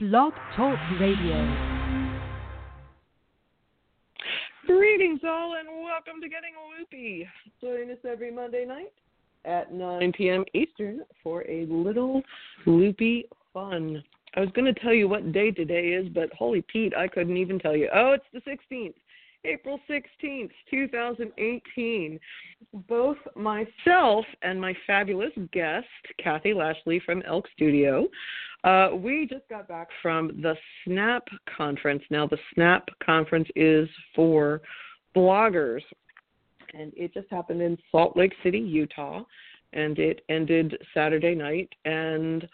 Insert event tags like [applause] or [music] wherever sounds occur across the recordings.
Blog Talk Radio. Greetings, all, and welcome to Getting Loopy. Join us every Monday night at 9 p.m. Eastern for a little loopy fun. I was going to tell you what day today is, but holy Pete, I couldn't even tell you. Oh, it's the 16th. April 16th, 2018. Both myself and my fabulous guest, Kathy Lashley from Elk Studio, uh, we just got back from the SNAP conference. Now, the SNAP conference is for bloggers, and it just happened in Salt Lake City, Utah, and it ended Saturday night. And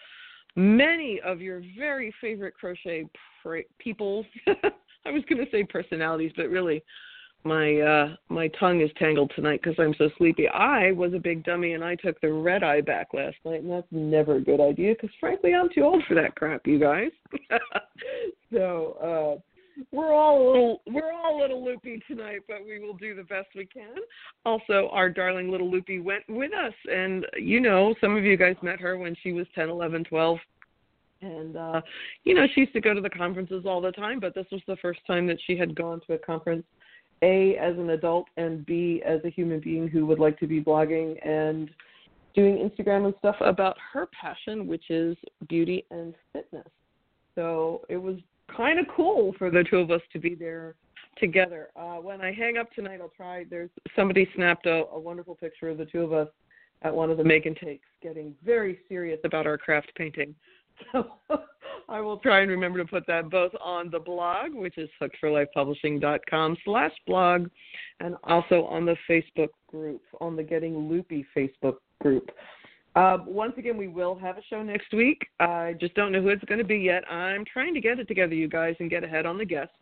many of your very favorite crochet pra- people [laughs] I was going to say personalities, but really, my uh my tongue is tangled tonight because I'm so sleepy. I was a big dummy and I took the red eye back last night, and that's never a good idea because frankly I'm too old for that crap, you guys. [laughs] so uh we're all a little we're all a little loopy tonight, but we will do the best we can. Also, our darling little loopy went with us, and you know some of you guys met her when she was ten, eleven, twelve and uh you know she used to go to the conferences all the time but this was the first time that she had gone to a conference a as an adult and b as a human being who would like to be blogging and doing instagram and stuff about her passion which is beauty and fitness. So it was kind of cool for the two of us to be there together. Uh when i hang up tonight i'll try. There's somebody snapped a, a wonderful picture of the two of us at one of the make and takes getting very serious about our craft painting so [laughs] I will try and remember to put that both on the blog, which is hookedforlifepublishing.com slash blog, and also on the Facebook group, on the Getting Loopy Facebook group. Uh, once again, we will have a show next week. I just don't know who it's going to be yet. I'm trying to get it together, you guys, and get ahead on the guests.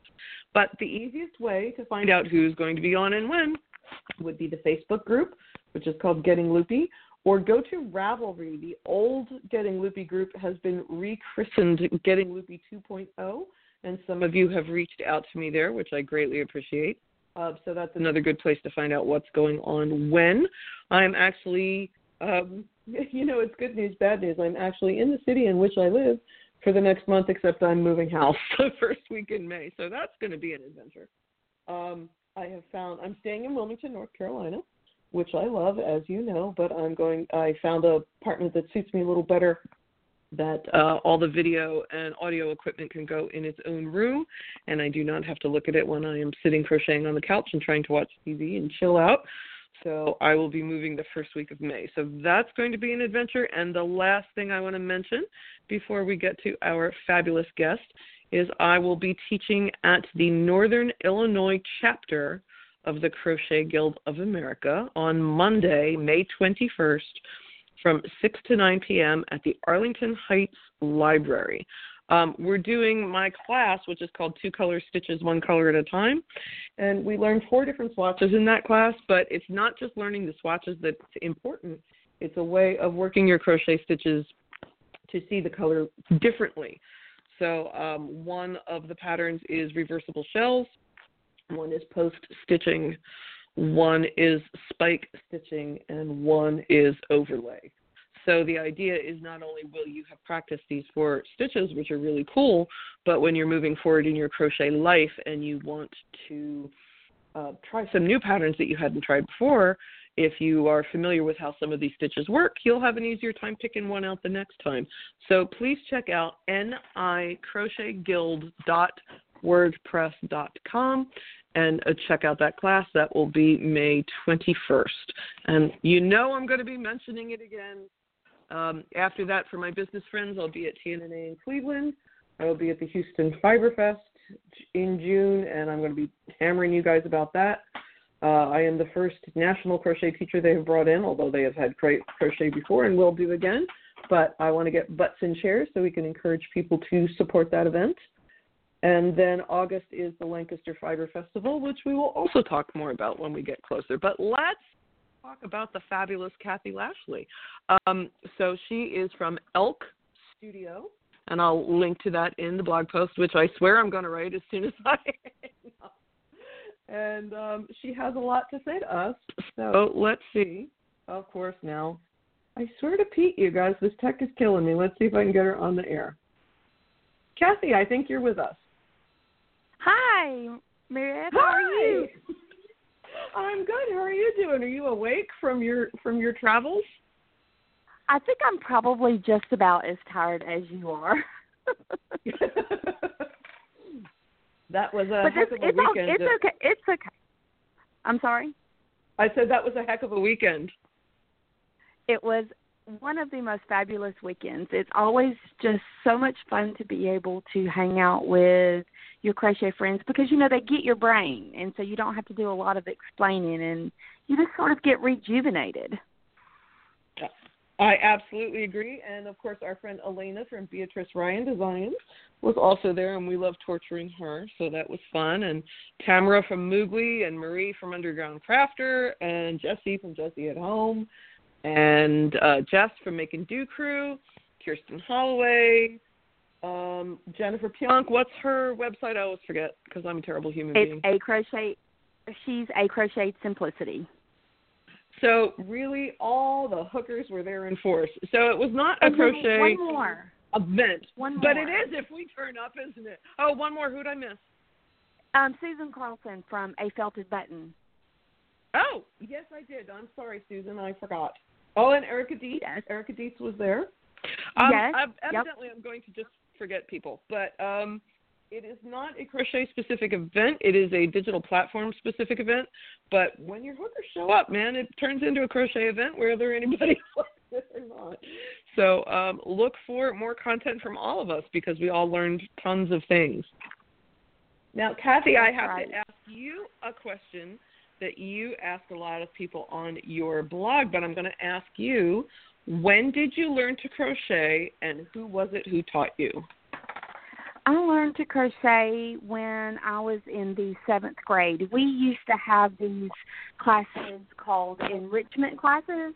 But the easiest way to find out who's going to be on and when would be the Facebook group, which is called Getting Loopy, or go to Ravelry. The old Getting Loopy group has been rechristened Getting Loopy 2.0, and some of you have reached out to me there, which I greatly appreciate. Uh, so that's another good place to find out what's going on when. I'm actually, um, [laughs] you know, it's good news, bad news. I'm actually in the city in which I live for the next month, except I'm moving house [laughs] the first week in May. So that's going to be an adventure. Um, I have found, I'm staying in Wilmington, North Carolina which I love, as you know. But I'm going. I found a apartment that suits me a little better. That uh, all the video and audio equipment can go in its own room, and I do not have to look at it when I am sitting crocheting on the couch and trying to watch TV and chill out. So I will be moving the first week of May. So that's going to be an adventure. And the last thing I want to mention before we get to our fabulous guest is I will be teaching at the Northern Illinois chapter of the Crochet Guild of America on Monday, May 21st from 6 to 9 p.m. at the Arlington Heights Library. Um, we're doing my class, which is called Two Color Stitches, One Color at a Time. And we learn four different swatches in that class, but it's not just learning the swatches that's important, it's a way of working your crochet stitches to see the color differently. So, um, one of the patterns is reversible shells, one is post stitching, one is spike stitching, and one is overlay. So the idea is not only will you have practiced these four stitches, which are really cool, but when you're moving forward in your crochet life and you want to uh, try some new patterns that you hadn't tried before, if you are familiar with how some of these stitches work, you'll have an easier time picking one out the next time. So please check out nicrochetguild.wordpress.com and check out that class. That will be May 21st. And you know I'm going to be mentioning it again. Um, after that, for my business friends, I'll be at TNNA in Cleveland. I will be at the Houston Fiber Fest in June, and I'm going to be hammering you guys about that. Uh, I am the first national crochet teacher they have brought in, although they have had crochet before and will do again. But I want to get butts in chairs so we can encourage people to support that event. And then August is the Lancaster Fiber Festival, which we will also talk more about when we get closer. But let's talk about the fabulous Kathy Lashley. Um, so she is from Elk Studio, and I'll link to that in the blog post, which I swear I'm going to write as soon as [laughs] I. and um, she has a lot to say to us. So let's see. Of course, now I swear to Pete, you guys, this tech is killing me. Let's see if I can get her on the air. Kathy, I think you're with us. Hi, Mary Beth. How are you? I'm good. How are you doing? Are you awake from your from your travels? I think I'm probably just about as tired as you are. [laughs] that was a but heck of a it's, weekend. it's okay. It's okay. I'm sorry. I said that was a heck of a weekend. It was one of the most fabulous weekends. It's always just so much fun to be able to hang out with your crochet friends because you know they get your brain and so you don't have to do a lot of explaining and you just sort of get rejuvenated. I absolutely agree. And of course, our friend Elena from Beatrice Ryan Designs was also there, and we love torturing her, so that was fun. And Tamara from Moogly, and Marie from Underground Crafter, and Jessie from Jessie at Home, and uh, Jess from Make and Do Crew, Kirsten Holloway, um, Jennifer Pionk. What's her website? I always forget because I'm a terrible human it's being. a crochet. She's a crocheted simplicity. So really, all the hookers were there in force. So it was not a And crochet One more. event, One more. but it is if we turn up, isn't it? Oh, one more. Who'd I miss? Um, Susan Carlson from A Felted Button. Oh, yes, I did. I'm sorry, Susan. I forgot. Oh, and Erica Dietz. Yes. Erica Dietz was there. Um, Yes, I, yep. evidently, I'm going to just forget people, but um, it is not a crochet specific event. It is a digital platform specific event. But when your hookers show up, man, it turns into a crochet event whether anybody [laughs] likes it or not. So um, look for more content from all of us because we all learned tons of things. Now, Kathy, I have Right. to ask you a question that you ask a lot of people on your blog, but I'm going to ask you when did you learn to crochet and who was it who taught you? I learned to crochet when I was in the seventh grade. We used to have these classes called enrichment classes.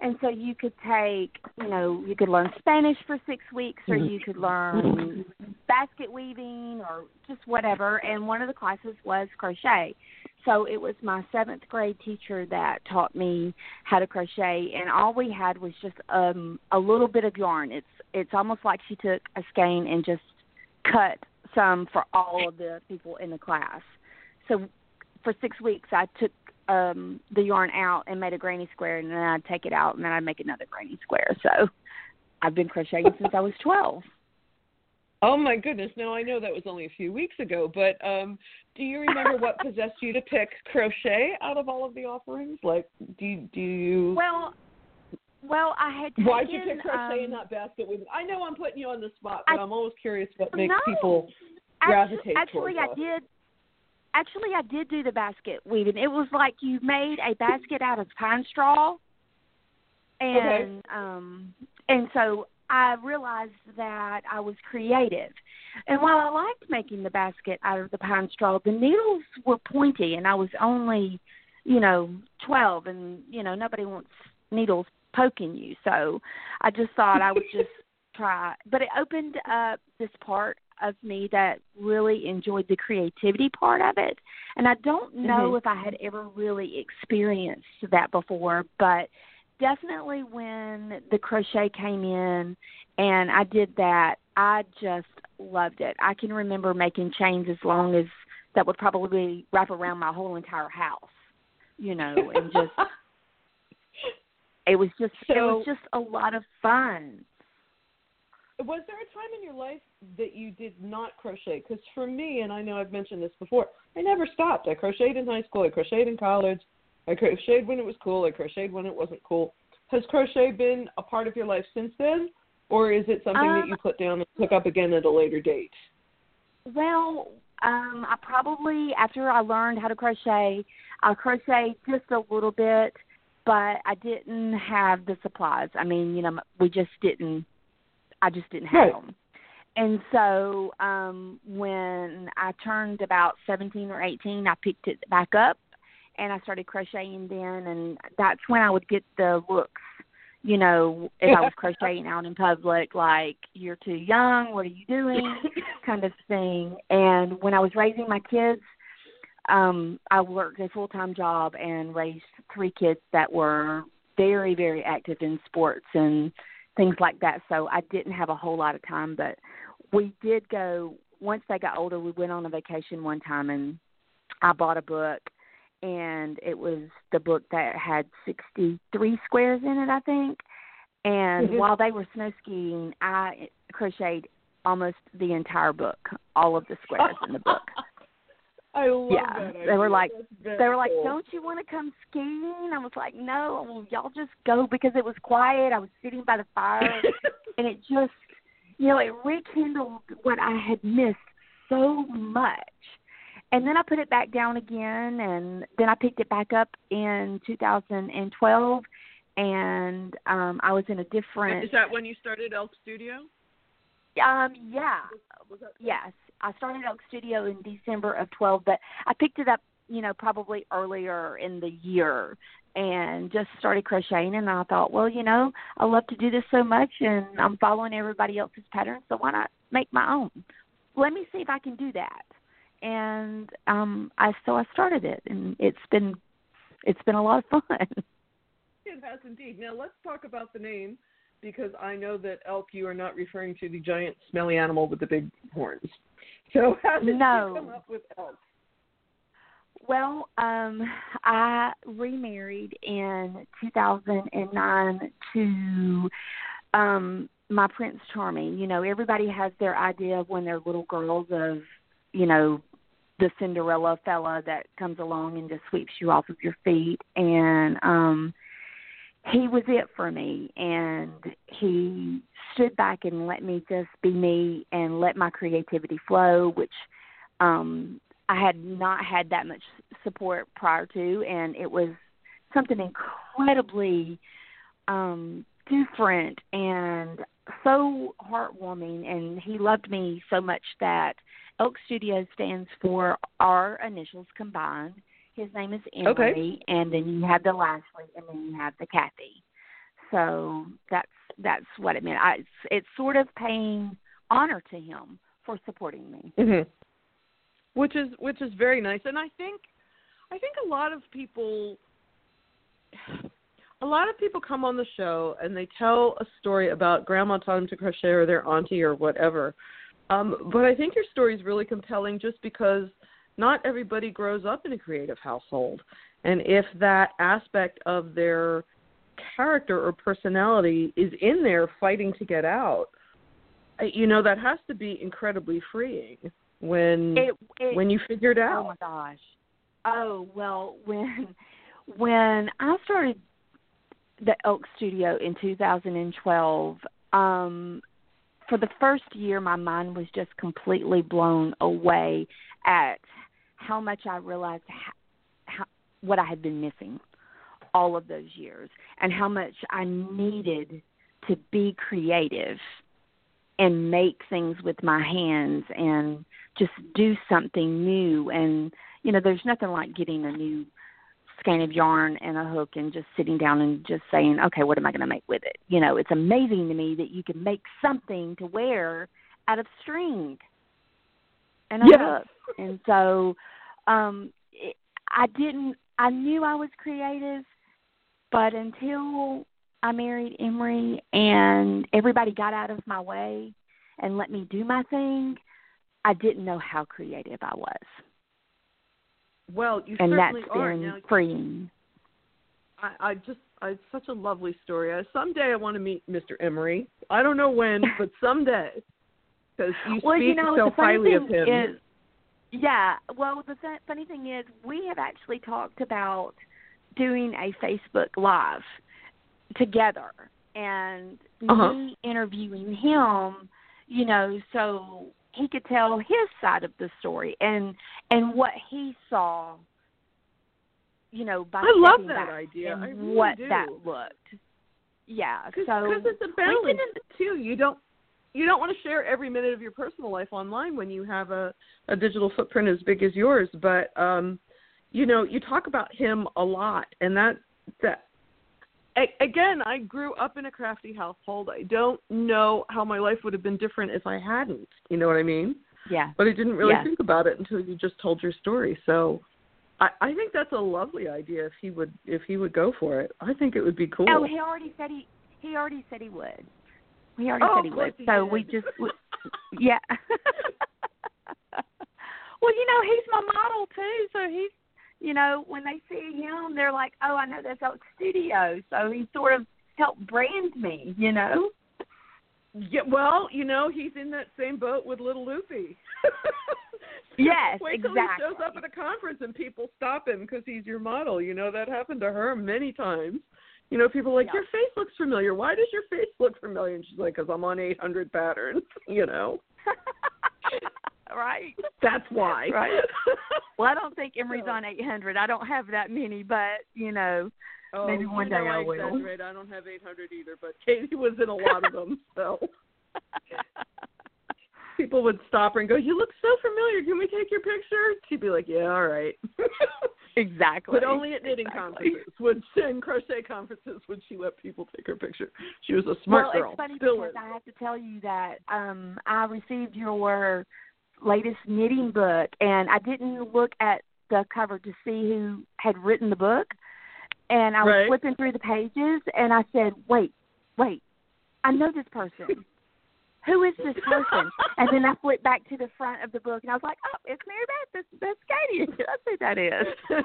And so you could take, you know, you could learn Spanish for six weeks or mm-hmm. you could learn mm-hmm. basket weaving or just whatever. And one of the classes was crochet. So it was my seventh grade teacher that taught me how to crochet and all we had was just um a little bit of yarn. It's it's almost like she took a skein and just cut some for all of the people in the class. So for six weeks, I took um the yarn out and made a granny square, and then I'd take it out, and then I'd make another granny square. So I've been crocheting since I was twelve. Oh my goodness! Now I know that was only a few weeks ago, but um, do you remember what possessed you to pick crochet out of all of the offerings? Like, do do you? Well, well, I had taken. Why'd you pick crochet um, and not basket weaving? I know I'm putting you on the spot, but I- I'm always curious what makes no. people gravitate actually, towards I us. did. Actually, I did do the basket weaving. It was like you made a basket out of pine straw, and um, and so I realized that I was creative. And while I liked making the basket out of the pine straw, the needles were pointy, and I was only, you know, twelve, and you know nobody wants needles poking you. So I just thought I would just [laughs] try. But it opened up this part of me that really enjoyed the creativity part of it. And I don't know Mhm. if I had ever really experienced that before, but definitely when the crochet came in and I did that, I just loved it. I can remember making chains as long as that would probably wrap around my whole entire house. You know, and just [laughs] it was just it was just a lot of fun. Was there a time in your life that you did not crochet? Because for me, and I know I've mentioned this before, I never stopped. I crocheted in high school. I crocheted in college. I crocheted when it was cool. I crocheted when it wasn't cool. Has crochet been a part of your life since then, or is it something that Um, you put down and pick up again at a later date? Well, um, I probably after I learned how to crochet, I crocheted just a little bit, but I didn't have the supplies. I mean, you know, we just didn't. I just didn't have Right. them. And so um when I turned about 17 or 18, I picked it back up and I started crocheting then and that's when I would get the looks, you know, if I was crocheting out in public like you're too young, what are you doing? [laughs] kind of thing. And when I was raising my kids, um I worked a full-time job and raised three kids that were very very active in sports and things like that. So I didn't have a whole lot of time, but we did go once they got older. We went on a vacation one time, and I bought a book, and it was the book that had sixty three squares in it, I think. And Mhm. while they were snow skiing, I crocheted almost the entire book, all of the squares in the book. [laughs] I love Yeah, that. they were like- They were like, cool. "Don't you want to come skiing?" I was like, "No, well, y'all just go because it was quiet. I was sitting by the fire, [laughs] and it just, you know, it rekindled what I had missed so much." And then I put it back down again, and then I picked it back up in 2012, and um I was in a different. Is that when you started Elk Studio? Um, yeah, yes. I started Elk Studio in December of 12, but I picked it up, you know, probably earlier in the year and just started crocheting. And I thought, well, you know, I love to do this so much and I'm following everybody else's patterns, so why not make my own? Let me see if I can do that. And um I so I started it and it's been it's been a lot of fun. [laughs] It has indeed. Now let's talk about the name because I know that elk you are not referring to the giant smelly animal with the big horns. So [laughs] how did No. you come up with elk? Well, um, I remarried in 2009 to um my Prince Charming. You know, everybody has their idea of when they're little girls of, you know, the Cinderella fella that comes along and just sweeps you off of your feet. And um he was it for me. And he stood back and let me just be me and let my creativity flow which um I had not had that much support prior to. And it was something incredibly um different. And so heartwarming and he loved me so much that Elk Studio stands for our initials combined. His name is Emery Okay. and then you have the Lashley and then you have the Kathy. So that's that's what it meant. I it's, it's sort of paying honor to him for supporting me. Mm-hmm. Which is which is very nice, and I think I think a lot of people a lot of people come on the show and they tell a story about grandma taught them to crochet or their auntie or whatever. Um, but I think your story is really compelling just because not everybody grows up in a creative household, and if that aspect of their character or personality is in there fighting to get out, you know that has to be incredibly freeing when It, it when you figure it out. Oh my gosh. Oh well, when when I started the Elk Studio in 2012, um, for the first year, my mind was just completely blown away at how much I realized how, how, what I had been missing all of those years, and how much I needed to be creative and make things with my hands and just do something new. And you know there's nothing like getting a new skein of yarn and a hook and just sitting down and just saying okay what am i going to make with it? You know it's amazing to me that you can make something to wear out of string and a Yes. hook. And so um it, i didn't i knew i was creative but until i married emery and everybody got out of my way and let me do my thing I didn't know how creative I was, Well, you and that's certainly are. been Now, freeing. I, I just, I, it's such a lovely story. Uh, someday I want to meet Mr. Emery. I don't know when, [laughs] but someday, because you well, speak you know, so highly of him. is, yeah. Well, the th- funny thing is, we have actually talked about doing a Facebook Live together, and Uh-huh. me interviewing him. You know, so he could tell his side of the story and and what he saw. You know, by I love that idea. and I really what do. that looked. Yeah, Because so it's a balance too. You don't you don't want to share every minute of your personal life online when you have a a digital footprint as big as yours. But um, you know, you talk about him a lot, and that that again, I grew up in a crafty household. I don't know how my life would have been different if I hadn't. You know what I mean? yeah. But I didn't really Yeah. think about it until you just told your story. So. I, I think that's a lovely idea if he would if he would go for it. I think it would be cool. Oh, he already said he he already said he would. He already Oh, said he would. he so did. we just we, yeah. [laughs] well, you know, he's my model too, so he's you know, when they see him, they're like, "Oh, I know that's Elk Studio." So he sort of helped brand me, you know. Yeah, well, you know, he's in that same boat with Little Loopy. [laughs] yes, Wait till exactly. he shows up at a conference and people stop him because he's your model. You know that happened to her many times. You know, people are like, Yeah. your face looks familiar. Why does your face look familiar? And she's like, because I'm on 800 patterns. [laughs] You know, [laughs] right. that's why. [laughs] Right. Well, I don't think [laughs] Emery's So- on 800. I don't have that many, but you know, Oh, Maybe one day I will. exaggerate. I don't have 800 either, but Katie was in a lot of them. [laughs] So people would stop her and go, "You look so familiar. Can we take your picture?" She'd be like, "Yeah, all right." exactly. but only at knitting Exactly. conferences would and crochet conferences would she let people take her picture. She was a smart well, girl. it's funny Still because is. I have to tell you that um I received your latest knitting book, and I didn't look at the cover to see who had written the book, and I was Right. flipping through the pages, and I said, "Wait, wait, I know this person." Who is this person? [laughs] and then I flipped back to the front of the book, and I was like, "Oh, it's Mary Beth. That's, that's Katie. [laughs] That's who that is." [laughs]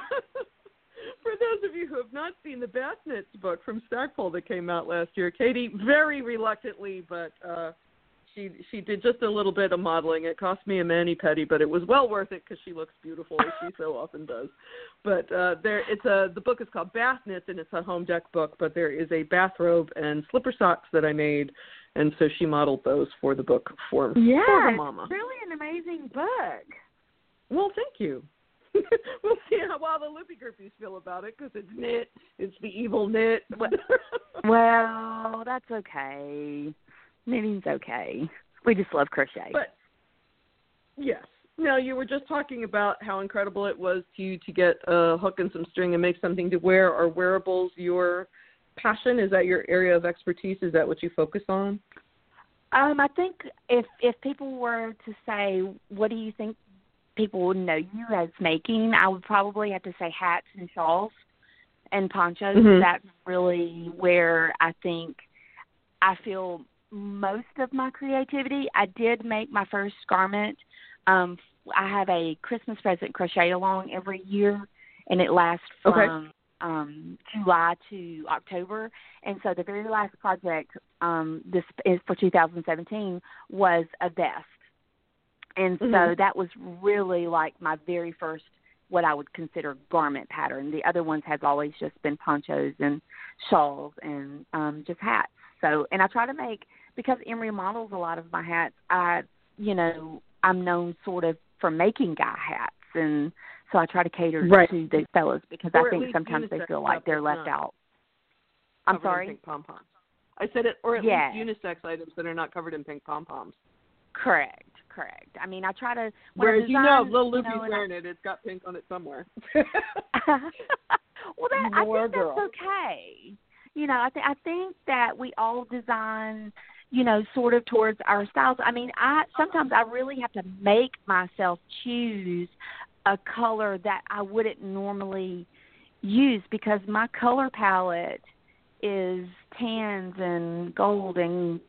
For those of you who have not seen the Bath Knits book from Stackpole that came out last year, Katie very reluctantly, but uh she she did just a little bit of modeling. It cost me a mani petty, but it was well worth it because she looks beautiful as she so often does. But uh there, it's a the book is called Bath Knits and it's a home deck book. But there is a bathrobe and slipper socks that I made, and so she modeled those for the book for Yeah, for her it's mama. really an amazing book. Well, thank you. [laughs] we'll see how well the Loopy groupies feel about it because it's knit. It's the evil knit. Well, that's okay. Knitting's okay. We just love crochet. but yes. Now you were just talking about how incredible it was to you to get a hook and some string and make something to wear. Are wearables your passion? Is that your area of expertise? Is that what you focus on? um, I think if if people were to say, what do you think people would know you as making? I would probably have to say hats and shawls and ponchos. Mhm. That's really where I think I feel most of my creativity. I did make my first garment. Um, I have a Christmas present crochet along every year, and it lasts Okay. from um, July to October. And so the very last project, um, this is for 2017, was a vest. And so Mhm. that was really like my very first what I would consider garment pattern. The other ones have always just been ponchos and shawls and um just hats. So and I try to make because Emery models a lot of my hats, I you know, I'm known sort of for making guy hats and so I try to cater Right. to the fellas because Or I think sometimes they feel like they're left not out. I'm Covered sorry? pink pom poms. I said it, or at Yeah. least unisex items that are not covered in pink pom poms. Correct, correct. I mean I try to when I Whereas you know, design, little you know, and I- wearing it. It's got pink on it somewhere. [laughs] [laughs] well, that I think girl. that's okay. You know, I think I think that we all design, you know, sort of towards our styles. I mean, I sometimes I really have to make myself choose a color that I wouldn't normally use because my color palette is tans and gold and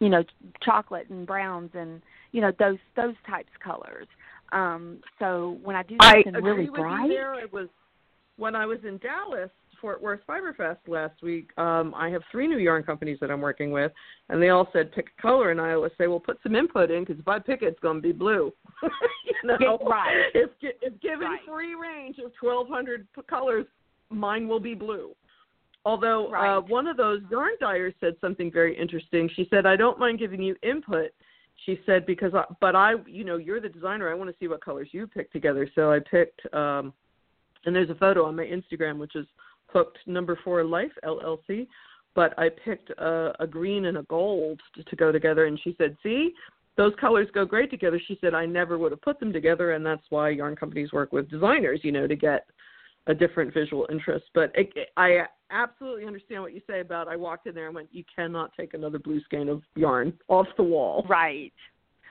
you know chocolate and browns and you know those those types of colors. Um, so when I do I something agree really with bright, you there. It was when I was in Dallas, Fort Worth Fiber Fest last week. Um, I have three new yarn companies that I'm working with, and they all said pick a color, and I always say, well, put some input in because if I pick it, it's going to be blue. [laughs] you know, right. If if given Right. free range of 1,200 p- colors, mine will be blue. Although uh, one of those yarn dyers said something very interesting. She said, "I don't mind giving you input." She said, "Because, I, but I, you know, you're the designer. I want to see what colors you pick together." So I picked, um, and there's a photo on my Instagram, which is hooked number four life LLC. But I picked a, a green and a gold to, to go together, and she said, "See, those colors go great together." She said, "I never would have put them together, and that's why yarn companies work with designers, you know, to get." a different visual interest. But it, it- I absolutely understand what you say about. I walked in there and went, "You cannot take another blue skein of yarn off the wall." Right.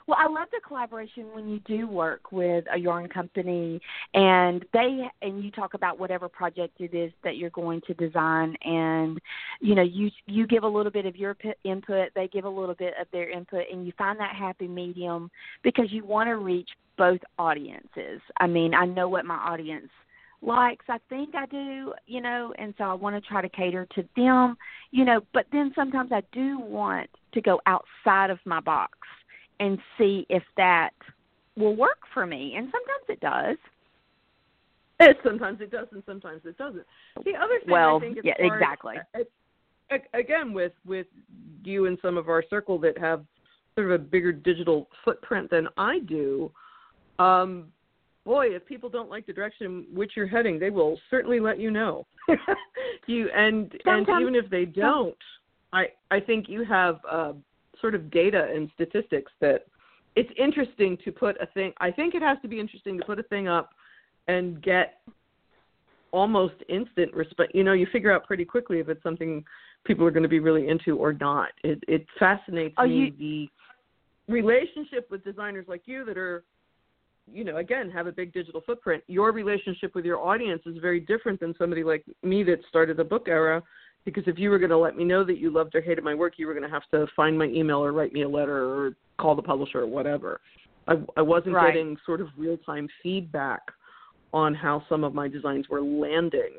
Well, I love the collaboration when you do work with a yarn company and they and you talk about whatever project it is that you're going to design and you know you you give a little bit of your input, they give a little bit of their input and you find that happy medium because you want to reach both audiences. I mean, I know what my audience likes I think I do, you know, and so I want to try to cater to them, you know, but then sometimes I do want to go outside of my box and see if that will work for me. And sometimes it does. It, sometimes it does, and sometimes it doesn't. The other thing well, I think, yeah, hard, exactly. again, with with you and some of our circle that have sort of a bigger digital footprint than I do, um, boy, if people don't like the direction which you're heading, they will certainly let you know. [laughs] you and sometimes, and even if they don't, I I think you have uh, sort of data and statistics that it's interesting to put a thing. I think it has to be interesting to put a thing up and get almost instant response. You know, you figure out pretty quickly if it's something people are going to be really into or not. It it fascinates oh, me you, the relationship with designers like you that are you know again have a big digital footprint your relationship with your audience is very different than somebody like me that started the book era because if you were going to let me know that you loved or hated my work, you were going to have to find my email or write me a letter or call the publisher or whatever. I, I wasn't right. getting sort of real time feedback on how some of my designs were landing.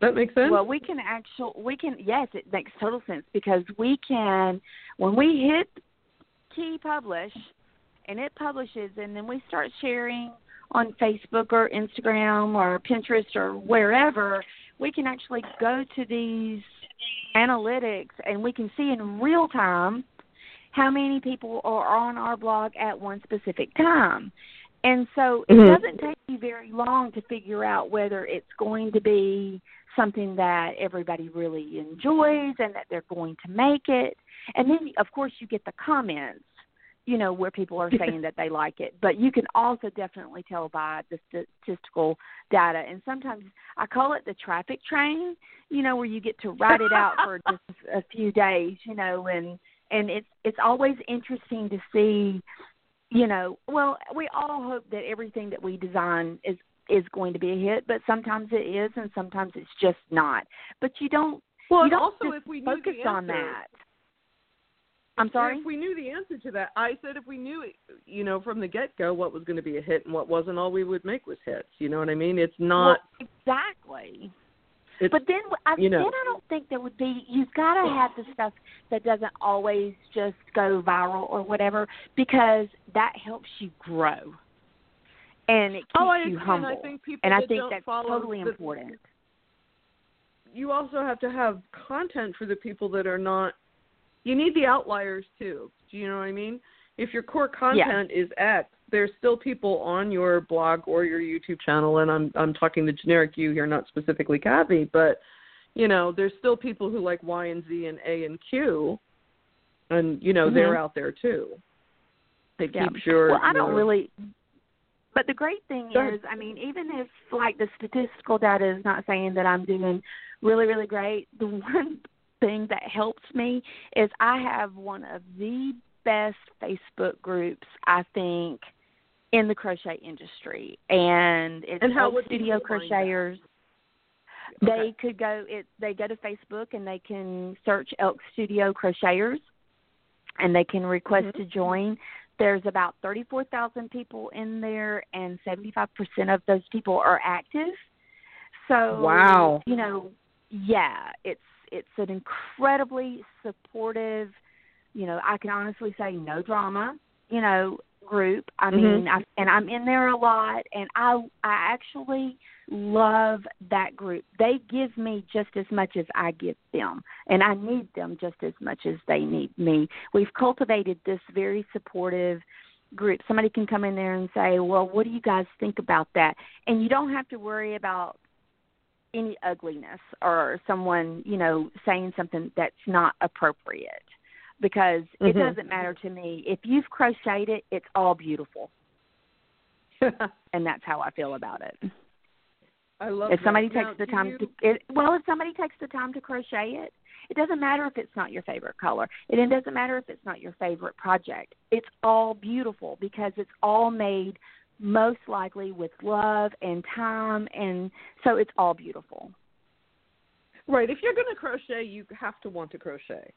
That makes sense. Well, we can actually we can yes, it makes total sense because we can when we hit key publish and it publishes and then we start sharing on Facebook or Instagram or Pinterest or wherever, we can actually go to these analytics and we can see in real time how many people are on our blog at one specific time. And so it mm-hmm. doesn't take you very long to figure out whether it's going to be something that everybody really enjoys and that they're going to make it. And then, of course, you get the comments you know where people are saying that they like it. But you can also definitely tell by the statistical data. And sometimes i call it the traffic train you know where you get to ride it out for [laughs] just a few days you know and and it's it's always interesting to see you know well we all hope that everything that we design is is going to be a hit but sometimes it is and sometimes it's just not. But you don't well you don't also if we focus answer, on that I'm sorry. If we knew the answer to that, I said if we knew, you know, from the get go what was going to be a hit and what wasn't, all we would make was hits. You know what I mean? It's not well, exactly. It's, but then, I, you know, then I don't think there would be. You've got to have the stuff that doesn't always just go viral or whatever, because that helps you grow, and it keeps oh, I you humble. And I think people and I think that's totally the, important. You also have to have content for the people that are not you need the outliers too. Do you know what I mean? If your core content yeah. is X, there's still people on your blog or your YouTube channel, and I'm I'm talking the generic you here, not specifically Kathy, but you know, there's still people who like Y and Z and A and Q, and you know mm-hmm. they're out there too. It yeah. keeps your. Well, I don't really. But the great thing is, I mean, even if like the statistical data is not saying that I'm doing really, really great, the [laughs] one thing that helps me is I have one of the best Facebook groups I think in the crochet industry, and it's and how Elk Studio Crocheters. They okay. could go it they go to Facebook and they can search Elk Studio Crocheters and they can request mm-hmm. to join. There's about 34,000 people in there and 75% of those people are active. So Wow. You know, yeah, it's it's an incredibly supportive, you know, I can honestly say no drama, you know, group. I mm-hmm. mean, I, and I'm in there a lot, and I I actually love that group. They give me just as much as I give them, and I need them just as much as they need me. We've cultivated this very supportive group. Somebody can come in there and say, "Well, what do you guys think about that?" And you don't have to worry about any ugliness or someone you know saying something that's not appropriate. Because mm-hmm. it doesn't matter to me. If you've crocheted it it's all beautiful. [laughs] And that's how i feel about it. I love if somebody that. takes now, the time you... to it, well if somebody takes the time to crochet it it doesn't matter if it's not your favorite color. It doesn't matter if it's not your favorite project. It's all beautiful because it's all made most likely with love and time and so it's all beautiful. Right. If you're going to crochet you have to want to crochet.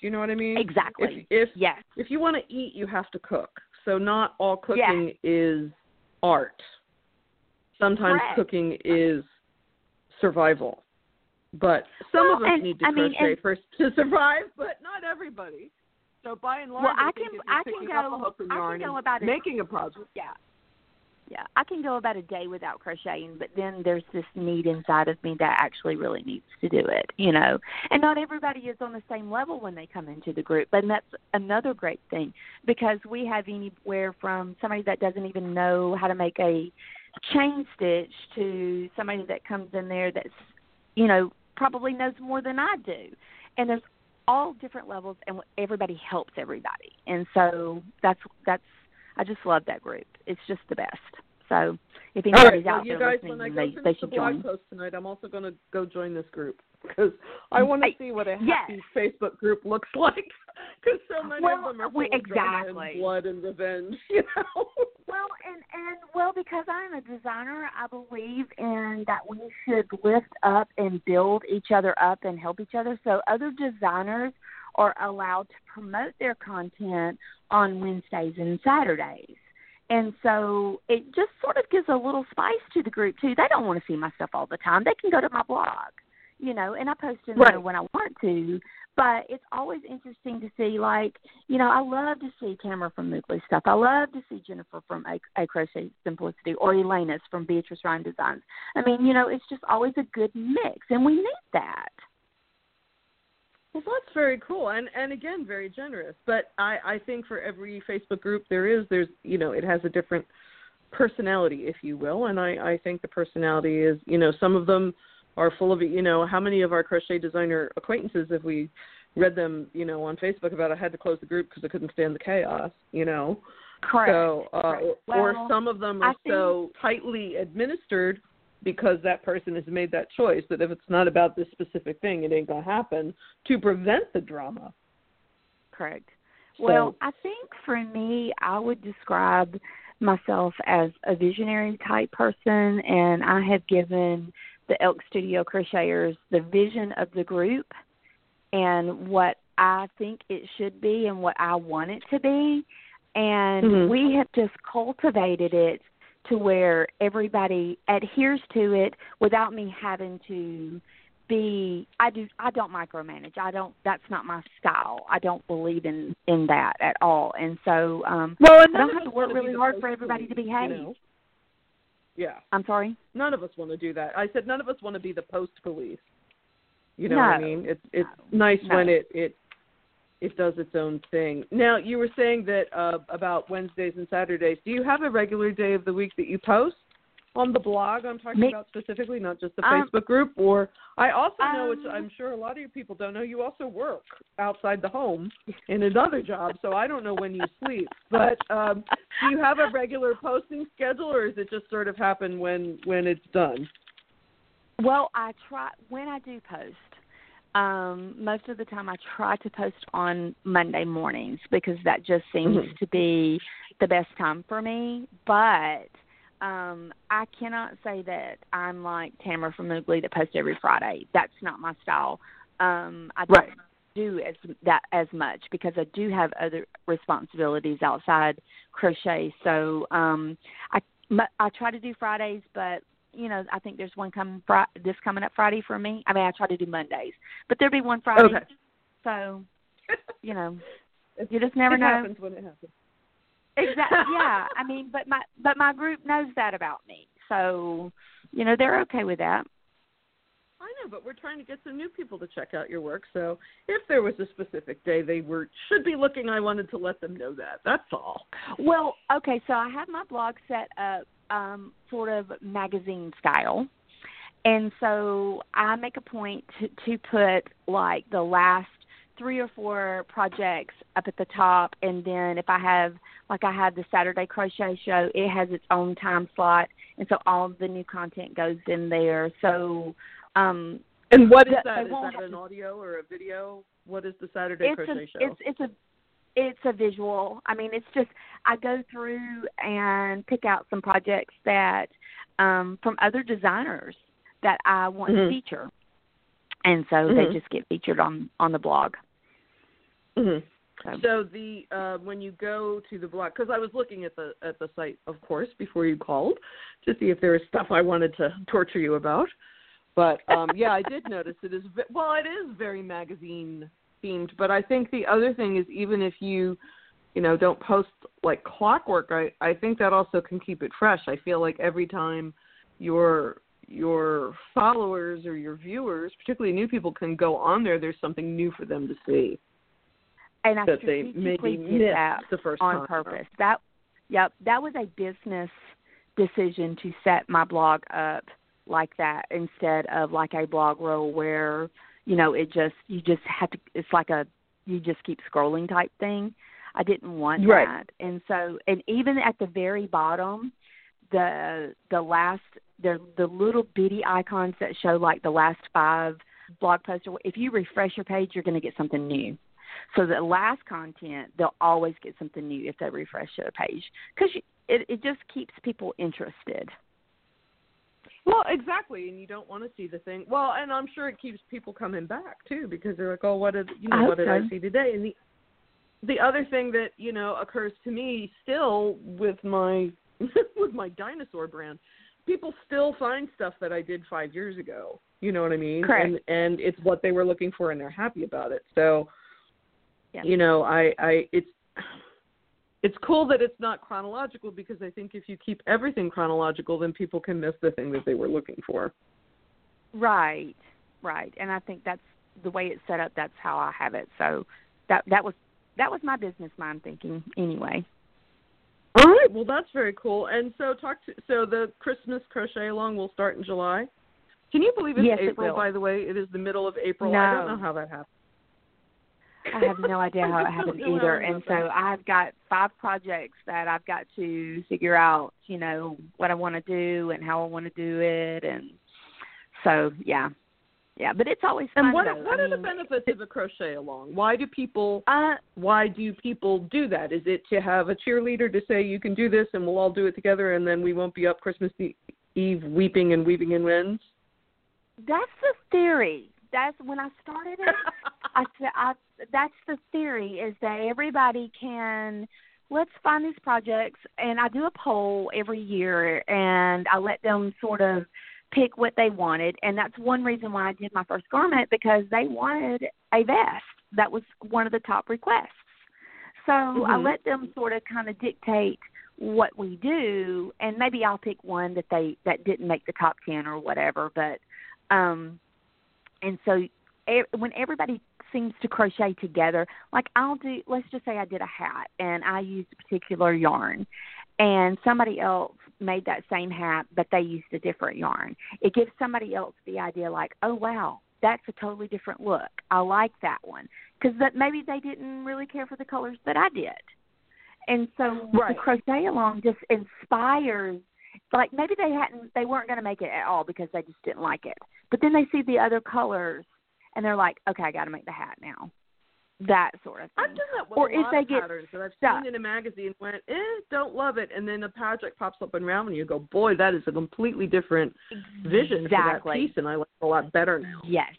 Do you know what i mean? Exactly. If, if yes. if you want to eat you have to cook. So not all cooking yeah. is art. Sometimes Correct. cooking is survival. But some well, of us and, need to I crochet mean, and, first to survive but not everybody. So by and large well, I, I can I can go a hook and I can go about it. making a project Yeah. Yeah, I can go about a day without crocheting, but then there's this need inside of me that actually really needs to do it, you know. And not everybody is on the same level when they come into the group, but that's another great thing because we have anywhere from somebody that doesn't even know how to make a chain stitch to somebody that comes in there that's, you know, probably knows more than I do. And there's all different levels and everybody helps everybody. And so that's that's I just love that group. It's just the best. So if anybody's right, well, out you there guys, listening, when I go they the should blog join. post tonight, I'm also going to go join this group because I mm, want to see what a happy yes. Facebook group looks [laughs] like. Because so many well, of them are full exactly. and blood and revenge. [laughs] You know. Well, and and well, because I'm a designer, I believe in that we should lift up and build each other up and help each other. So other designers are allowed to promote their content on Wednesdays and Saturdays. And so it just sort of gives a little spice to the group too. They don't want to see my stuff all the time. They can go to my blog, you know, and I post in right. there when I want to. But it's always interesting to see, like, you know, I love to see Tamara from Moogly stuff. I love to see Jennifer from A, a Crochet Simplicity or Elena's from Beatrice Ryan Designs. I mean, you know, it's just always a good mix, and we need that. Well, that's very cool, and and again, very generous. But I I think for every Facebook group there is, there's you know, it has a different personality, if you will, and I I think the personality is, you know, some of them are full of, you know, how many of our crochet designer acquaintances, if we read them, you know, on Facebook about I had to close the group because I couldn't stand the chaos, you know. Correct. So, uh, Correct. or some of them are think- so tightly administered because that person has made that choice that if it's not about this specific thing, it ain't gonna happen to prevent the drama. Correct. So- Well, I think for me, I would describe myself as a visionary type person, and I have given the Elk Studio Crocheters the vision of the group and what I think it should be and what I want it to be. And Mhm. we have just cultivated it to where everybody adheres to it without me having to be I do I don't micromanage. I don't that's not my style. I don't believe in in that at all. And so um Well, and I don't have to work really hard for everybody to behave. You know? Yeah, I'm sorry. none of us want to do that. I said none of us want to be the post police. You know what I mean? It's it's No. nice No. when it it it does its own thing. Now, you were saying that uh, about Wednesdays and Saturdays. Do you have a regular day of the week that you post on the blog? I'm talking about specifically, not just the Um, Facebook group. Or I also know, which um, I'm sure a lot of you people don't know, you also work outside the home in another job. So I don't know when you sleep. But um, do you have a regular posting schedule, or is it just sort of happen when when it's done? Well, I try when I do post. Um, most of the time, I try to post on Monday mornings because that just seems Mhm. to be the best time for me. But um, I cannot say that I'm like Tamara from Moogly that posts every Friday. That's not my style. Um, I don't do as that as much because I do have other responsibilities outside crochet. So um, I I try to do Fridays, but you know I think there's one coming fri- this coming up Friday for me. I mean I try to do Mondays, but there'll be one Friday. Okay. So you know [laughs] It- you just never it know. happens when it happens. Exactly. [laughs] yeah. I mean, but my but my group knows that about me, so you know they're okay with that. I know, but we're trying to get some new people to check out your work. So if there was a specific day they were should be looking, I wanted to let them know that. That's all. Well, okay, so I have my blog set up um, sort of magazine style. And so I make a point to, to put like the last three or four projects up at the top, and then if I have like I had the Saturday crochet show, it has its own time slot, and so all the new content goes in there. So. um and what is that? Is that an audio or a video? What is the Saturday crochet a, show? It's it's a it's a visual. I mean, it's just I go through and pick out some projects that um from other designers that I want mm-hmm. to feature. And so mm-hmm. they just get featured on on the blog. Mm-hmm. So, so the uh, when you go to the blog, because I was looking at the at the site, of course, before you called, to see if there was stuff I wanted to torture you about. But um, yeah, I did notice it is well, it is very magazine themed. But I think the other thing is even if you, you know, don't post like clockwork, I I think that also can keep it fresh. I feel like every time your your followers or your viewers, particularly new people, can go on there, there's something new for them to see. And I that they maybe did missed that the first on time. purpose. That yep, that was a business decision to set my blog up like that instead of like a blog roll where you know it just you just have to it's like a you just keep scrolling type thing. I didn't want right. that. And so and even at the very bottom the the last the the little bitty icons that show like the last five blog posts if you refresh your page you're going to get something new. So the last content they'll always get something new if they refresh their page because it it just keeps people interested well, exactly, and you don't want to see the thing. Well, and I'm sure it keeps people coming back too because they're like, "Oh, what did you know? What did. I see today?" And the the other thing that you know occurs to me still with my [laughs] with my dinosaur brand, people still find stuff that I did five years ago. You know what I mean? Correct. And and it's what they were looking for, and they're happy about it. So, yeah. you know, I I it's it's cool that it's not chronological because I think if you keep everything chronological, then people can miss the thing that they were looking for. Right, right, and I think that's the way it's set up. That's how I have it. So that that was that was my business mind thinking anyway. All right, well that's very cool. And so talk to so the Christmas crochet along will start in July. Can you believe it's yes, April? It by the way, it is the middle of April. No. I don't know how that happened. I have no idea how it happened [laughs] either. And so I've got five projects that I've got to figure out, you know, what I want to do and how I want to do it. And so, yeah. Yeah, but it's always fun. And what, though. what I are the benefits of a crochet along? Why do people uh, why do people do that? Is it to have a cheerleader to say you can do this and we'll all do it together and then we won't be up Christmas Eve weeping and weaving in ends? That's the theory. That's when I started it. [laughs] I said, I, that's the theory is that everybody can let's find these projects and I do a poll every year and I let them sort of pick what they wanted and that's one reason why I did my first garment because they wanted a vest. That was one of the top requests. So mm-hmm. I let them sort of kind of dictate what we do and maybe I'll pick one that they that didn't make the top 10 or whatever but um and so when everybody seems to crochet together like i'll do let's just say i did a hat and i used a particular yarn and somebody else made that same hat but they used a different yarn. It gives somebody else the idea like oh wow that's a totally different look. I like that one. Because that maybe they didn't really care for the colors that i did. And so right. the crochet along just inspires like maybe they hadn't they weren't going to make it at all because they just didn't like it but then they see the other colors and they're like okay i got to make the hat now that sort of thing I've done that with or a if lot they of get patterns that I've stuck. seen in a magazine and went, eh, don't love it, and then a project pops up in round and you go, boy, that is a completely different vision for that Exactly. piece, and I like it a lot better now. Yes.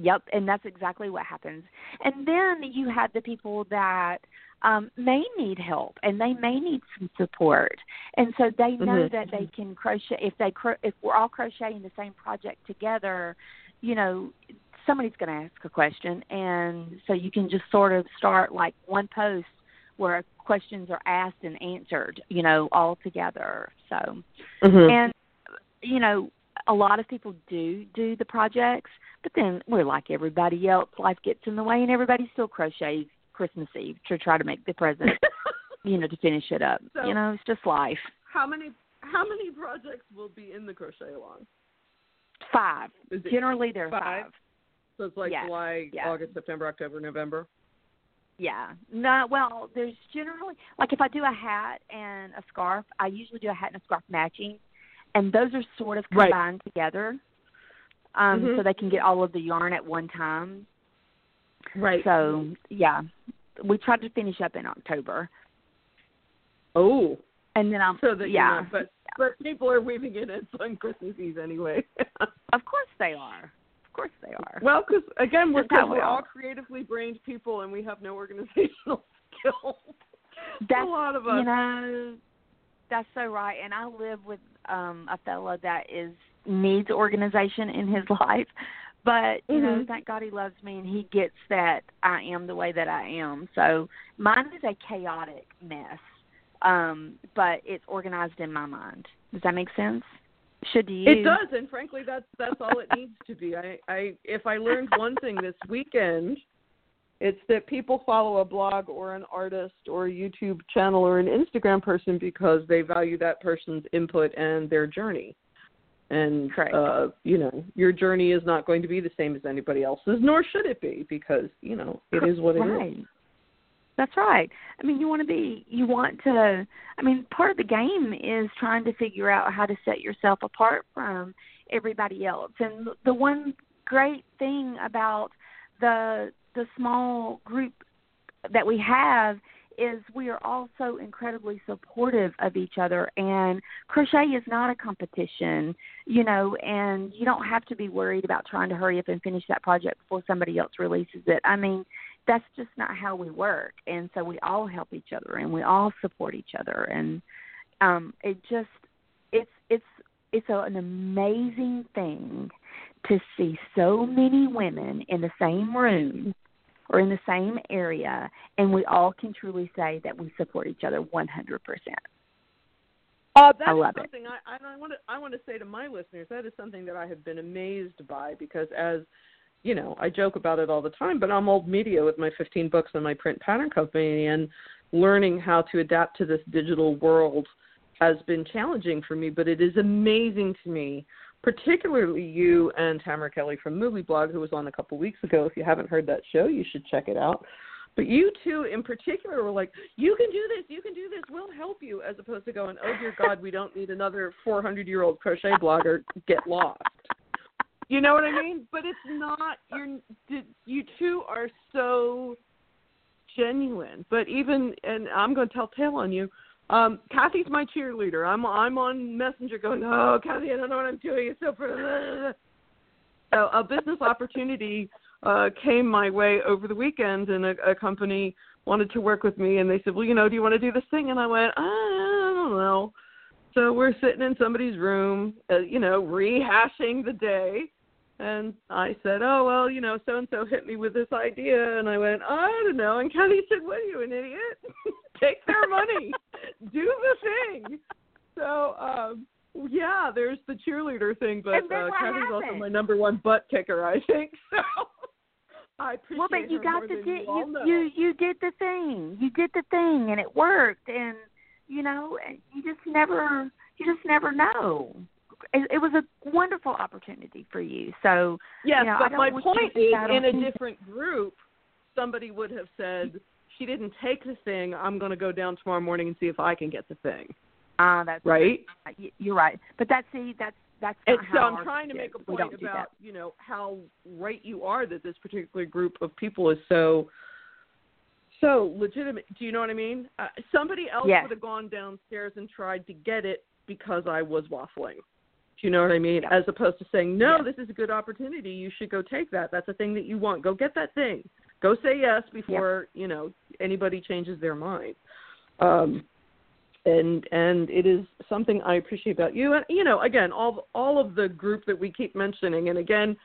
Yep, and that's exactly what happens. And then you have the people that um may need help and they may need some support. And so they know Mhm. that they can crochet if they cro- if we're all crocheting the same project together, you know, somebody's going to ask a question and so you can just sort of start like one post where questions are asked and answered, you know, all together. So Mm-hmm. and you know a lot of people do do the projects but then we're like everybody else life gets in the way and everybody still crochets christmas eve to try to make the present [laughs] you know to finish it up So- you know it's just life how many how many projects will be in the crochet along? five generally there are five? five So it's like Yeah, July, yeah. August, September, October, November. Yeah. No, well, there's generally like if I do a hat and a scarf, I usually do a hat and a scarf matching, and those are sort of Right. combined together, um, Mhm. so they can get all of the yarn at one time. Right. So yeah, we tried to finish up in October, oh, and then I'm so that yeah, you're not, but but people are weaving it in on Christmas Eve anyway. [laughs] of course they are, of course they are. well, because again, we're cause we're all creatively brained people, and we have no organizational [laughs] skills. That's a lot of us. you know, that's so right. And I live with um a fellow that is needs organization in his [laughs] life. But, you know, Mhm. thank God he loves me and he gets that I am the way that I am. So mine is a chaotic mess. Um, but it's organized in my mind. Does that make sense? Should you? It does, and frankly, that's that's all it needs to be. I, I if I learned one thing this weekend, it's that people follow a blog or an artist or a YouTube channel or an Instagram person because they value that person's input and their journey. And Correct. uh, you know, your journey is not going to be the same as anybody else's, nor should it be, because you know it is what it is. right. That's right. I mean, you want to be, you want to, I mean, part of the game is trying to figure out how to set yourself apart from everybody else. And the one great thing about the the small group that we have is we are all so incredibly supportive of each other and crochet is not a competition you know and you don't have to be worried about trying to hurry up and finish that project before somebody else releases it. I mean that's just not how we work and so we all help each other and we all support each other and um it just it's it's it's a, an amazing thing to see so many women in the same room or in the same area and we all can truly say that we support each other 100%. Uh, that I is love it. I, I want to I want to say to my listeners. That is something that I have been amazed by because as you know, I joke about it all the time, but I'm old media with my 15 books and my print pattern company, and learning how to adapt to this digital world has been challenging for me. But it is amazing to me, particularly you and Tamara Kelly from Moogly Blog, who was on a couple weeks ago. If you haven't heard that show, you should check it out. But you two in particular were like, you can do this, you can do this, we'll help you, as opposed to going, oh dear God, we don't need another 400 year old crochet blogger, get lost. You know what I mean? But it's not, you're, you two are so genuine. But even, and I'm going to tell tale on you, um, Kathy's my cheerleader. I'm I'm on Messenger going, oh Kathy, I don't know what I'm doing. It's so. fr- So a business opportunity uh, came my way over the weekend, and a, a company wanted to work with me, and they said, well, you know, do you want to do this thing? And I went, I don't know. So we're sitting in somebody's room, uh, you know, rehashing the day. And I said, oh, well, you know, so and so hit me with this idea. And I went, I don't know. And Kathy said, what are you, an idiot? [laughs] Take their money. [laughs] Do the thing. So, um, yeah, there's the cheerleader thing, but uh, Kathy's also my number one butt kicker, I think. [laughs] So I appreciate Well, but you got than you, you, you you did the thing. You did the thing and it worked and you know, and you just never you just never know. It, it was a wonderful opportunity for you. So, Yes, you know, but my want you to point is, in a different group, somebody would have said, "She didn't take the thing. I'm going to go down tomorrow morning and see if I can get the thing." uh that's Right? You're right. But that's see that's that's And so I'm trying to is. make a point about you know how right you are that this particular group of people is so so legitimate. Do you know what I mean? Uh, somebody else Yes. would have gone downstairs and tried to get it because I was waffling. Do you know what I mean? As opposed to saying, "No, Yeah. this is a good opportunity. You should go take that. That's a thing that you want. Go get that thing. Go say yes before you know anybody changes their mind." Um, and and it is something I appreciate about you. And you know, again, all all of the group that we keep mentioning, and again,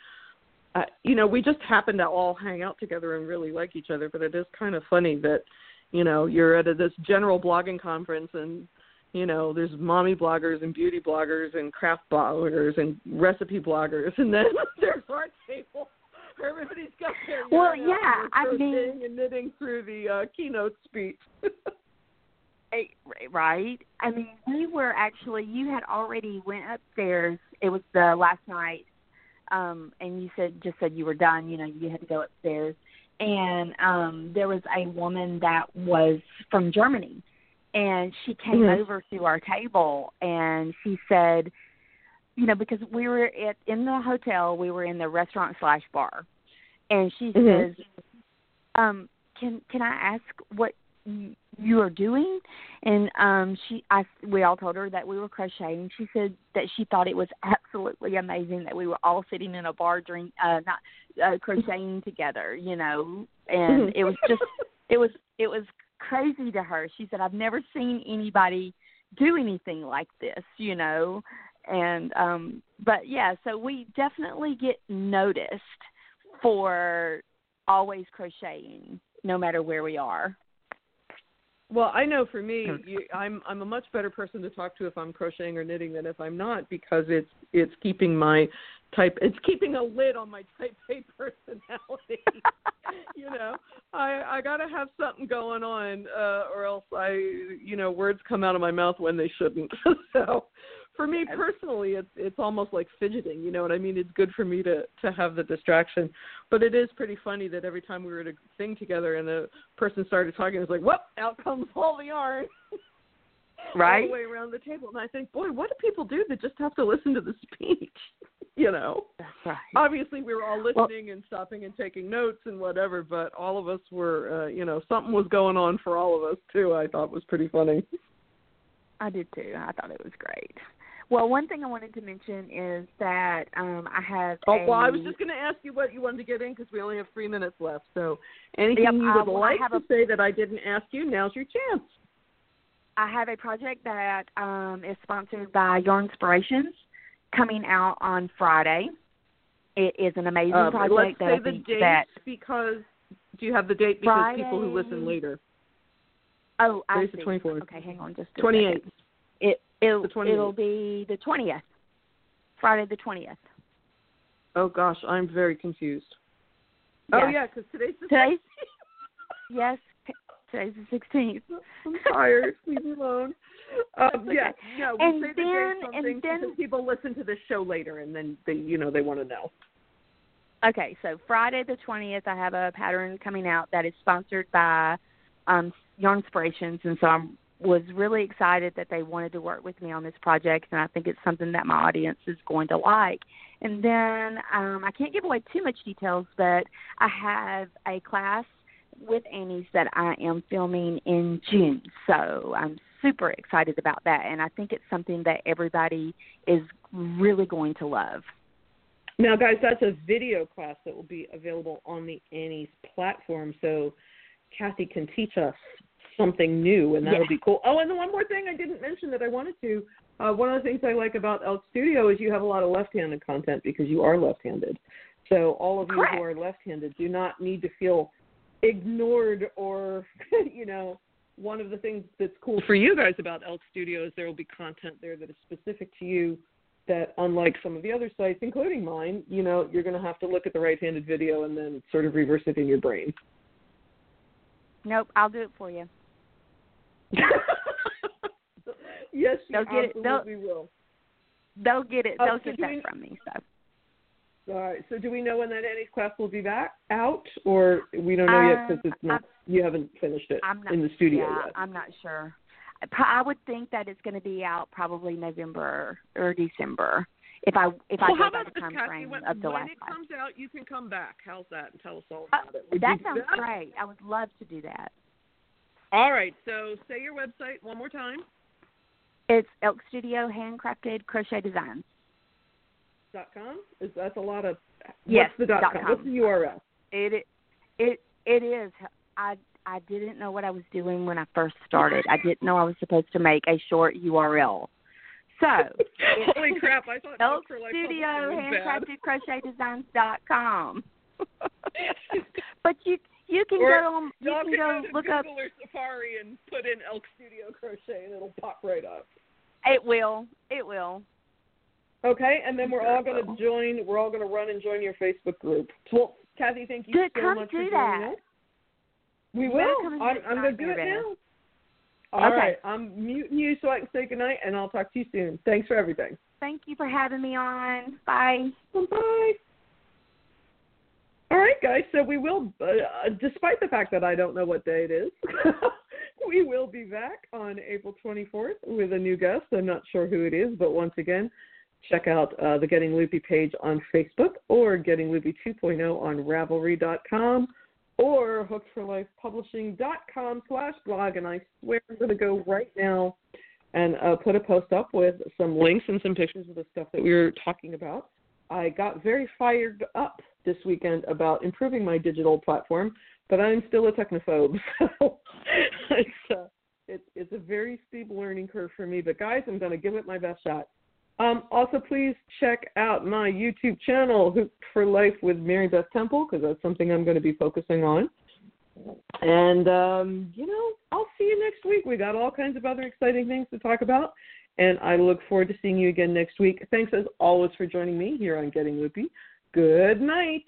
uh, you know, we just happen to all hang out together and really like each other. But it is kind of funny that, you know, you're at a, this general blogging conference and. You know, there's mommy bloggers and beauty bloggers and craft bloggers and recipe bloggers, [laughs] and then [laughs] there's art table. where [laughs] Everybody's got their Well, yeah, I mean- and knitting through the uh, keynote speech. Right? I mean, we were actually. You had already went upstairs. It was the last night um and you said just said you were done you know you had to go upstairs and um there was a woman that was from germany and she came Mhm. over to our table and she said you know because we were at in the hotel we were in the restaurant slash bar. And she Mhm. says um can can i ask what you, you are doing? And um she i we all told her that we were crocheting. She said that she thought it was absolutely amazing that we were all sitting in a bar drink uh not uh crocheting together you know? And it was just it was it was crazy to her. She said i've never seen anybody do anything like this you know? And um but yeah so we definitely get noticed for always crocheting no matter where we are Well, I know for me, you, I'm I'm a much better person to talk to if I'm crocheting or knitting than if I'm not because it's it's keeping my type it's keeping a lid on my type A [laughs] personality. [laughs] you know, I I gotta have something going on, uh, or else I you know words come out of my mouth when they shouldn't. [laughs] so, for me personally, it's it's almost like fidgeting. You know what I mean? It's good for me to to have the distraction, but it is pretty funny that every time we were at a thing together and a person started talking, it's like, whoop, out comes all the yarn. [laughs] all right the way around the table, and I think, boy, what do people do that just have to listen to the [laughs] speech? [laughs] you know, that's right obviously we were all Well- listening and stopping and taking notes and whatever, but all of us were, uh, you know, something was going on for all of us too. I thought was pretty funny. I did too. I thought it was great. Well, one thing I wanted to mention is that um I have Oh, a, well, I was just going to ask you what you wanted to get in because we only have three minutes left. So, anything Yep, you uh, would like to a- say that I didn't ask you, now's your chance. I have a project that um is sponsored by Yarn Inspirations coming out on Friday. It is an amazing Um, project let's that say I the think date that because do you have the date because people who listen later? oh I Today's the see. 24th. Okay, hang on just a 28th. second. It it'll it'll be the twentieth. Friday the twentieth. Oh gosh, I'm very confused. Oh yeah, because today's the Today's yes, today's the sixteenth. [laughs] I'm tired. Leave me alone. Um, yeah, no. We And say the then- and then- because people listen to this show later, and then they, you know, they want to know. Okay, so Friday the twentieth, I have a pattern coming out that is sponsored by um, Yarn Inspirations, and so I was really excited that they wanted to work with me on this project, and I think it's something that my audience is going to like. And then um, I can't give away too much details, but I have a class with Annie's that I am filming in June, so I'm super excited about that, and I think it's something that everybody is really going to love. Now, guys, that's a video class that will be available on the Annie's platform, so Kathy can teach us something new, and that'll Yeah. be cool. Oh, and the one more thing I didn't mention that I wanted to. Uh, one of the things I like about Elk Studio is you have a lot of left-handed content because you are left-handed. So all of you who are left-handed do not need to feel ignored or, [laughs] you know, one of the things that's cool for you guys about Elk Studio is there will be content there that is specific to you that unlike some of the other sites, including mine, you know, you're going to have to look at the right-handed video and then sort of reverse it in your brain. Nope, I'll do it for you. [laughs] yes, you They'll get it. They'll- will. They'll get it. Oh, They'll so get that we- from me. So All right. So do we know when that Annie's class will be back out, or we don't know yet Um, because it's not you haven't finished it I'm not in the studio yeah, yet. I'm not sure. I would think that it's going to be out probably November or December. If I if I well, how go by about the time Kathy? frame When, of the when last it class. comes out, you can come back. How's that? And tell us all Uh, about it. Would that [laughs] sounds that? great. I would love to do that. All right. So say your website one more time. It's Elk Studio Handcrafted Crochet Designs. Dot com. Is that's a lot of. Yes, What's the dot, dot com? com. What's the URL? It it it is. I I didn't know what I was doing when I first started. I didn't know I was supposed to make a short URL. So [laughs] Holy crap! I thought Elk for Life Studio Publishing was bad. Handcrafted Crochet Designs dot com. [laughs] but you you can Or go on you can can go go to look Google up or Safari and put in Elk Studio Crochet and it'll pop right up. it will. It will. Okay, and then we're all going to join. We're all going to run and join your Facebook group. Well, Kathy, thank you Good, so come much do for joining that. us. We You will. come and I'm, visit I'm going to do it Nightmare now. All okay. right. I'm muting you so I can say goodnight, and I'll talk to you soon. Thanks for everything. Thank you for having me on. Bye. Bye. All right, guys. So we will, uh, despite the fact that I don't know what day it is, [laughs] we will be back on April 24th with a new guest. I'm not sure who it is, but once again, check out uh, the Getting Loopy page on Facebook or Getting Loopy 2.0 on Ravelry.com or hookedforlifepublishing.com slash blog. And I swear I'm going to go right now and uh, put a post up with some links and some pictures of the stuff that we were talking about. I got very fired up this weekend about improving my digital platform, but I'm still a technophobe. [laughs] So it's, uh, it's, a very steep learning curve for me. But guys, I'm going to give it my best shot. Um, also, please check out my YouTube channel, Hooked for Life with Mary Beth Temple, because that's something I'm going to be focusing on. And, um, you know, I'll see you next week. We got all kinds of other exciting things to talk about. And I look forward to seeing you again next week. Thanks as always for joining me here on Getting Loopy. Good night.